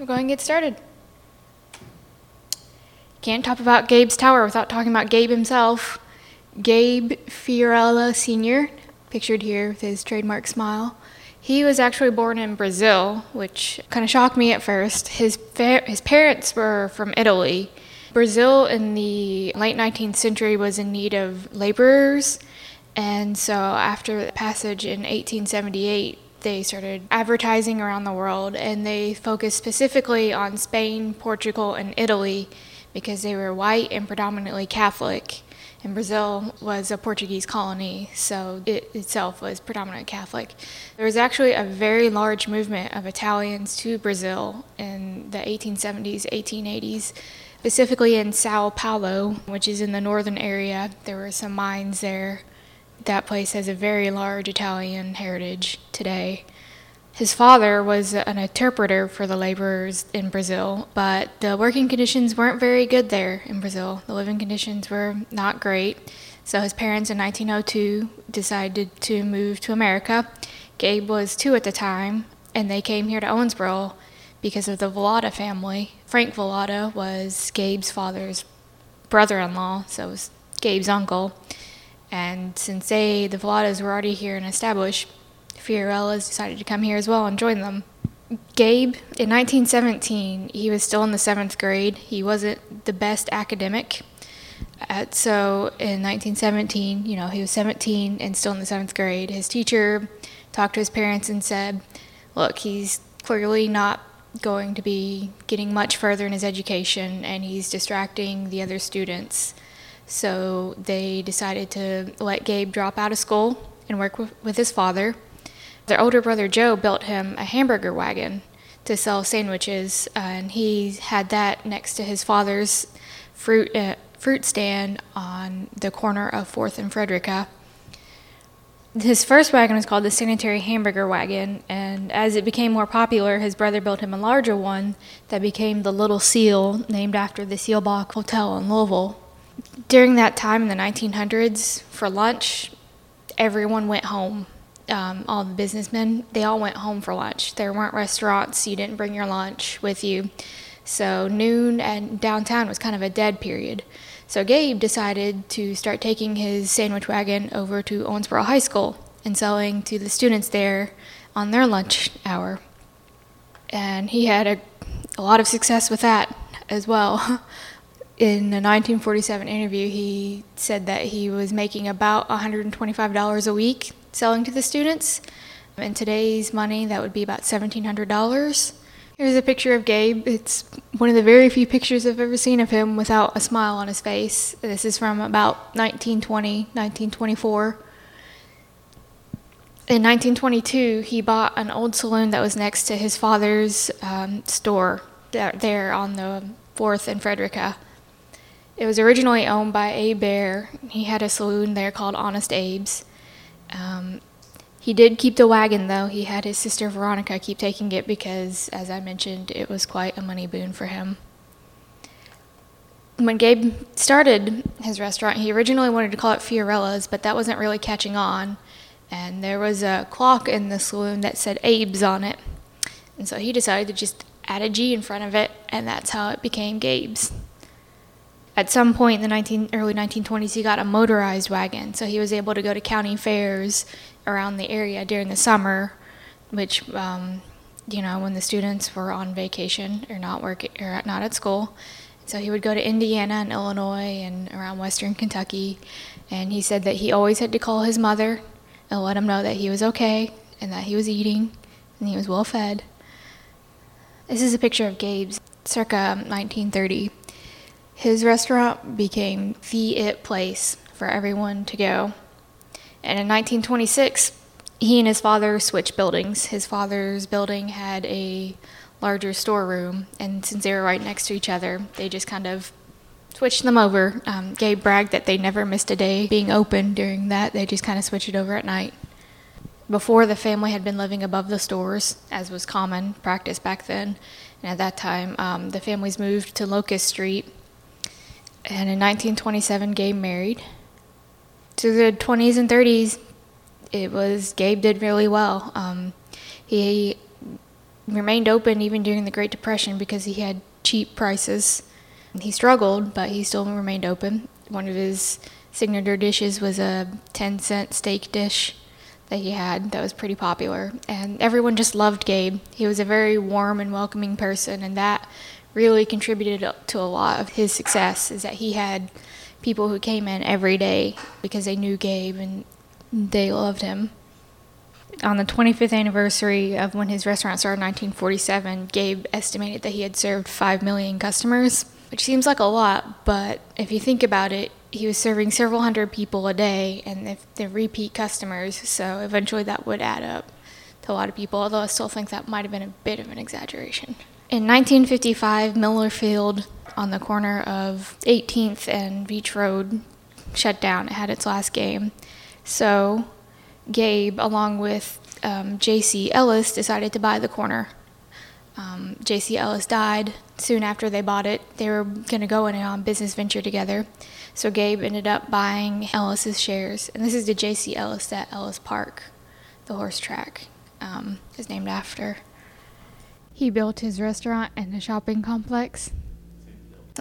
we're going to get started. Can't talk about Gabe's Tower without talking about Gabe himself. Gabe Fiorella Sr., pictured here with his trademark smile. He was actually born in Brazil, which kind of shocked me at first. His, fa- his parents were from Italy. Brazil in the late 19th century was in need of laborers, and so after the passage in 1878, they started advertising around the world and they focused specifically on Spain, Portugal, and Italy because they were white and predominantly Catholic. And Brazil was a Portuguese colony, so it itself was predominantly Catholic. There was actually a very large movement of Italians to Brazil in the 1870s, 1880s, specifically in Sao Paulo, which is in the northern area. There were some mines there that place has a very large Italian heritage today. His father was an interpreter for the laborers in Brazil, but the working conditions weren't very good there in Brazil. The living conditions were not great. So his parents in 1902 decided to move to America. Gabe was two at the time, and they came here to Owensboro because of the Vallada family. Frank Vallada was Gabe's father's brother in law, so it was Gabe's uncle. And since they, the Valladas, were already here and established, Fiorellas decided to come here as well and join them. Gabe, in 1917, he was still in the seventh grade. He wasn't the best academic. Uh, so in 1917, you know, he was 17 and still in the seventh grade. His teacher talked to his parents and said, Look, he's clearly not going to be getting much further in his education and he's distracting the other students. So they decided to let Gabe drop out of school and work with, with his father. Their older brother Joe built him a hamburger wagon to sell sandwiches, uh, and he had that next to his father's fruit uh, fruit stand on the corner of Fourth and Frederica. His first wagon was called the Sanitary Hamburger Wagon, and as it became more popular, his brother built him a larger one that became the Little Seal, named after the Seelbach Hotel in Louisville during that time in the 1900s, for lunch, everyone went home. Um, all the businessmen, they all went home for lunch. There weren't restaurants, you didn't bring your lunch with you. So noon and downtown was kind of a dead period. So Gabe decided to start taking his sandwich wagon over to Owensboro High School and selling to the students there on their lunch hour. And he had a, a lot of success with that as well. in a 1947 interview, he said that he was making about $125 a week selling to the students. In today's money, that would be about $1,700. Here's a picture of Gabe. It's one of the very few pictures I've ever seen of him without a smile on his face. This is from about 1920, 1924. In 1922, he bought an old saloon that was next to his father's um, store there on the 4th and Frederica. It was originally owned by Abe Bear. He had a saloon there called Honest Abe's. Um, he did keep the wagon, though. He had his sister Veronica keep taking it because, as I mentioned, it was quite a money boon for him. When Gabe started his restaurant, he originally wanted to call it Fiorella's, but that wasn't really catching on. And there was a clock in the saloon that said Abe's on it. And so he decided to just add a G in front of it, and that's how it became Gabe's at some point in the 19, early 1920s, he got a motorized wagon, so he was able to go to county fairs around the area during the summer, which, um, you know, when the students were on vacation or not working or not at school. So he would go to Indiana and Illinois and around Western Kentucky, and he said that he always had to call his mother and let him know that he was okay and that he was eating and he was well fed. This is a picture of Gabe's circa 1930 his restaurant became the it place for everyone to go. And in 1926, he and his father switched buildings. His father's building had a larger storeroom, and since they were right next to each other, they just kind of switched them over. Um, Gabe bragged that they never missed a day being open during that. They just kind of switched it over at night. Before, the family had been living above the stores, as was common practice back then. And at that time, um, the families moved to Locust Street and in 1927, Gabe married. To the 20s and 30s, it was Gabe did really well. Um, he remained open even during the Great Depression because he had cheap prices. He struggled, but he still remained open. One of his signature dishes was a 10 cent steak dish that he had that was pretty popular. And everyone just loved Gabe. He was a very warm and welcoming person, and that really contributed to a lot of his success is that he had people who came in every day because they knew Gabe and they loved him. On the 25th anniversary of when his restaurant started in 1947, Gabe estimated that he had served 5 million customers, which seems like a lot, but if you think about it, he was serving several hundred people a day and they're repeat customers, so eventually that would add up to a lot of people, although I still think that might have been a bit of an exaggeration. In 1955, Miller Field on the corner of 18th and Beach Road shut down. It had its last game. So Gabe, along with um, J.C. Ellis, decided to buy the corner. Um, J.C. Ellis died soon after they bought it. They were going to go in on business venture together. So Gabe ended up buying Ellis's shares. And this is the J.C. Ellis at Ellis Park, the horse track, um, is named after. He built his restaurant and a shopping complex,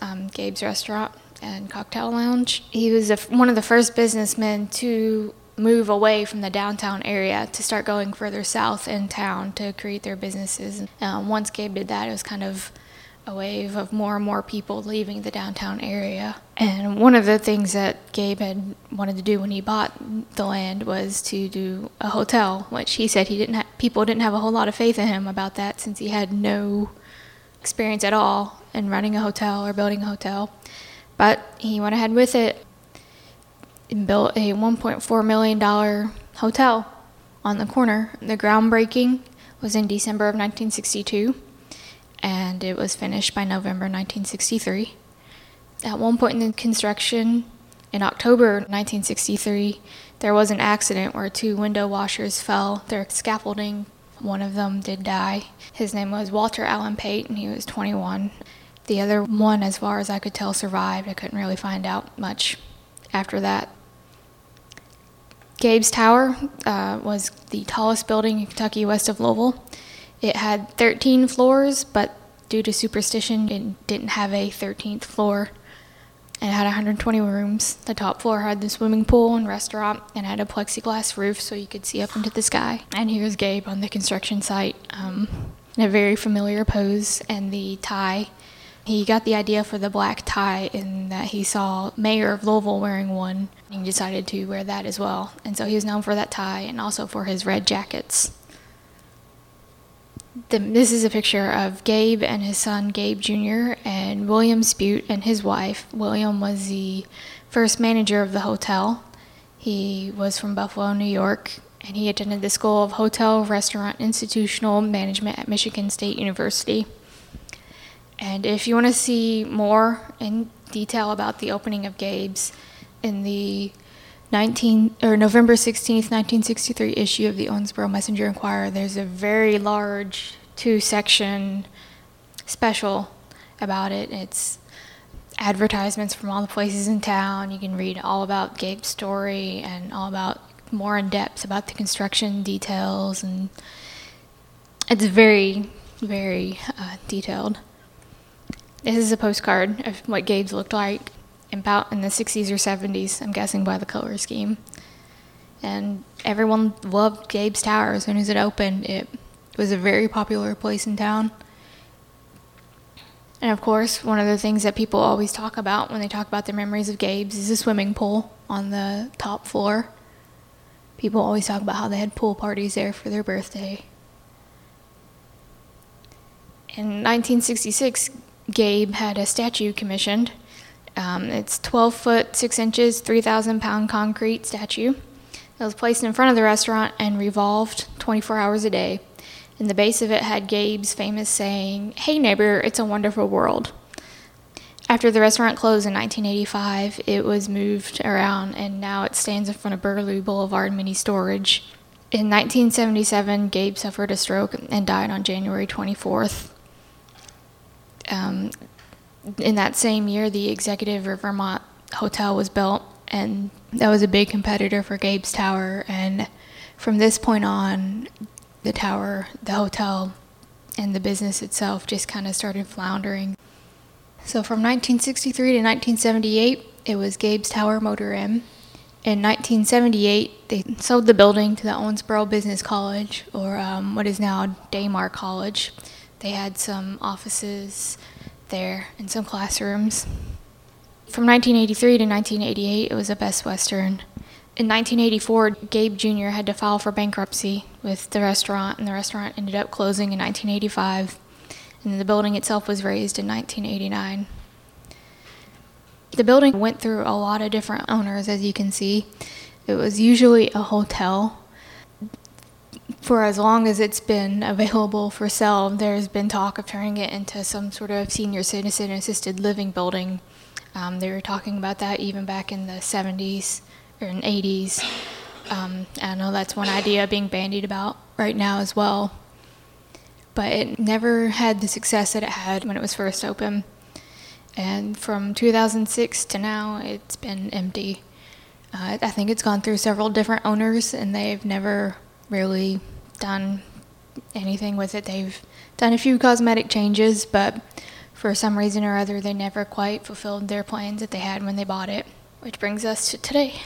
um, Gabe's Restaurant and Cocktail Lounge. He was a, one of the first businessmen to move away from the downtown area to start going further south in town to create their businesses. Um, once Gabe did that, it was kind of a wave of more and more people leaving the downtown area. And one of the things that Gabe had wanted to do when he bought the land was to do a hotel, which he said he didn't ha- people didn't have a whole lot of faith in him about that since he had no experience at all in running a hotel or building a hotel. But he went ahead with it and built a 1.4 million dollar hotel on the corner. The groundbreaking was in December of 1962 and it was finished by November 1963. At one point in the construction, in October 1963, there was an accident where two window washers fell. Their scaffolding, one of them did die. His name was Walter Allen Pate, and he was 21. The other one, as far as I could tell, survived. I couldn't really find out much after that. Gabe's Tower uh, was the tallest building in Kentucky west of Louisville. It had 13 floors, but due to superstition, it didn't have a 13th floor. It had 120 rooms. The top floor had the swimming pool and restaurant and had a plexiglass roof so you could see up into the sky. And here's Gabe on the construction site um, in a very familiar pose and the tie. He got the idea for the black tie in that he saw Mayor of Louisville wearing one. He decided to wear that as well. And so he was known for that tie and also for his red jackets the, this is a picture of Gabe and his son Gabe Jr. and William Spute and his wife. William was the first manager of the hotel. He was from Buffalo, New York, and he attended the School of Hotel, Restaurant, Institutional Management at Michigan State University. And if you want to see more in detail about the opening of Gabe's in the 19 or November 16th, 1963 issue of the Owensboro Messenger Inquirer, there's a very large two-section special about it. It's advertisements from all the places in town. You can read all about Gabe's story and all about more in depth about the construction details, and it's very, very uh, detailed. This is a postcard of what Gabe's looked like about in the 60s or 70s, I'm guessing by the color scheme. And everyone loved Gabe's Tower as soon as it opened. It was a very popular place in town. And of course, one of the things that people always talk about when they talk about their memories of Gabe's is the swimming pool on the top floor. People always talk about how they had pool parties there for their birthday. In 1966, Gabe had a statue commissioned um, it's 12 foot 6 inches, 3,000 pound concrete statue. It was placed in front of the restaurant and revolved 24 hours a day. And the base of it had Gabe's famous saying, Hey neighbor, it's a wonderful world. After the restaurant closed in 1985, it was moved around and now it stands in front of Burlew Boulevard Mini Storage. In 1977, Gabe suffered a stroke and died on January 24th. Um, in that same year, the Executive Rivermont Hotel was built, and that was a big competitor for Gabe's Tower. And from this point on, the tower, the hotel, and the business itself just kind of started floundering. So from 1963 to 1978, it was Gabe's Tower Motor Inn. In 1978, they sold the building to the Owensboro Business College, or um, what is now Daymar College. They had some offices there in some classrooms. From 1983 to 1988, it was a Best Western. In 1984, Gabe Jr. had to file for bankruptcy with the restaurant, and the restaurant ended up closing in 1985. And the building itself was raised in 1989. The building went through a lot of different owners, as you can see. It was usually a hotel. For as long as it's been available for sale, there's been talk of turning it into some sort of senior citizen assisted living building. Um, they were talking about that even back in the 70s or in 80s. Um, I know that's one idea being bandied about right now as well. But it never had the success that it had when it was first open. And from 2006 to now, it's been empty. Uh, I think it's gone through several different owners, and they've never really done anything with it. They've done a few cosmetic changes, but for some reason or other, they never quite fulfilled their plans that they had when they bought it. Which brings us to today.